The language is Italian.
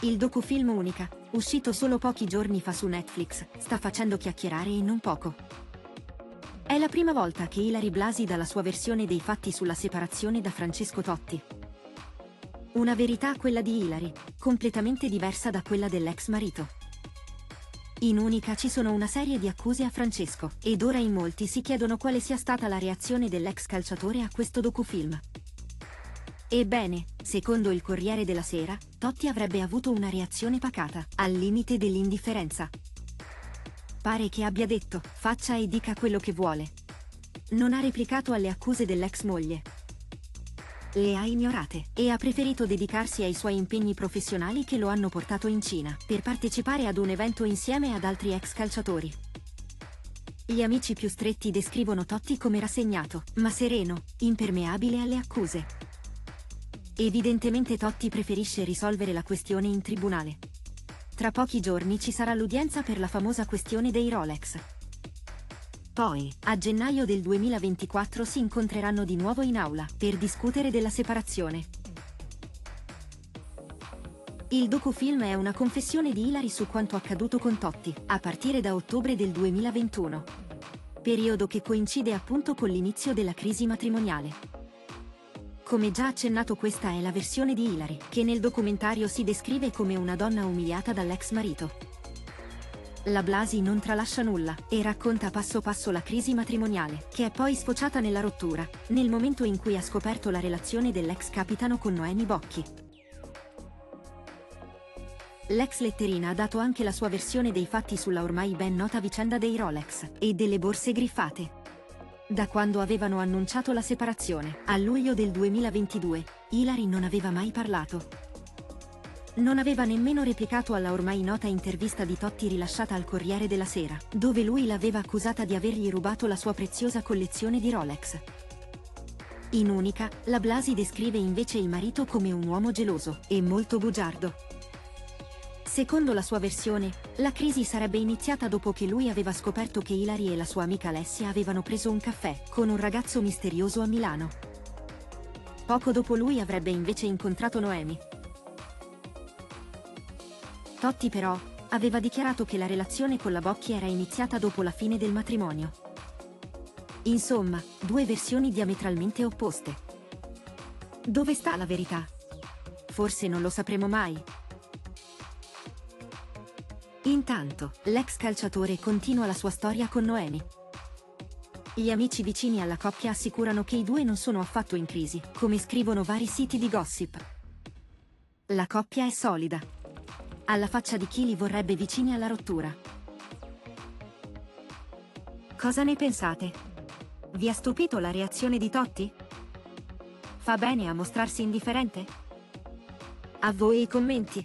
Il docufilm Unica, uscito solo pochi giorni fa su Netflix, sta facendo chiacchierare e non poco. È la prima volta che Ilari Blasi dà la sua versione dei fatti sulla separazione da Francesco Totti. Una verità quella di Ilari, completamente diversa da quella dell'ex marito. In Unica ci sono una serie di accuse a Francesco, ed ora in molti si chiedono quale sia stata la reazione dell'ex calciatore a questo docufilm. Ebbene, secondo il Corriere della Sera, Totti avrebbe avuto una reazione pacata, al limite dell'indifferenza. Pare che abbia detto, faccia e dica quello che vuole. Non ha replicato alle accuse dell'ex moglie. Le ha ignorate e ha preferito dedicarsi ai suoi impegni professionali che lo hanno portato in Cina per partecipare ad un evento insieme ad altri ex calciatori. Gli amici più stretti descrivono Totti come rassegnato, ma sereno, impermeabile alle accuse. Evidentemente Totti preferisce risolvere la questione in tribunale. Tra pochi giorni ci sarà l'udienza per la famosa questione dei Rolex. Poi, a gennaio del 2024 si incontreranno di nuovo in aula, per discutere della separazione. Il docufilm è una confessione di Hilary su quanto accaduto con Totti, a partire da ottobre del 2021. Periodo che coincide appunto con l'inizio della crisi matrimoniale. Come già accennato questa è la versione di Hilary, che nel documentario si descrive come una donna umiliata dall'ex marito. La Blasi non tralascia nulla e racconta passo passo la crisi matrimoniale, che è poi sfociata nella rottura, nel momento in cui ha scoperto la relazione dell'ex capitano con Noemi Bocchi. L'ex letterina ha dato anche la sua versione dei fatti sulla ormai ben nota vicenda dei Rolex e delle borse griffate. Da quando avevano annunciato la separazione, a luglio del 2022, Hilary non aveva mai parlato. Non aveva nemmeno replicato alla ormai nota intervista di Totti rilasciata al Corriere della Sera, dove lui l'aveva accusata di avergli rubato la sua preziosa collezione di Rolex. In Unica, la Blasi descrive invece il marito come un uomo geloso e molto bugiardo. Secondo la sua versione, la crisi sarebbe iniziata dopo che lui aveva scoperto che Hilary e la sua amica Alessia avevano preso un caffè con un ragazzo misterioso a Milano. Poco dopo lui avrebbe invece incontrato Noemi. Totti però, aveva dichiarato che la relazione con la Bocchi era iniziata dopo la fine del matrimonio. Insomma, due versioni diametralmente opposte. Dove sta la verità? Forse non lo sapremo mai. Intanto, l'ex calciatore continua la sua storia con Noemi. Gli amici vicini alla coppia assicurano che i due non sono affatto in crisi, come scrivono vari siti di gossip. La coppia è solida. Alla faccia di chi li vorrebbe vicini alla rottura. Cosa ne pensate? Vi ha stupito la reazione di Totti? Fa bene a mostrarsi indifferente? A voi i commenti.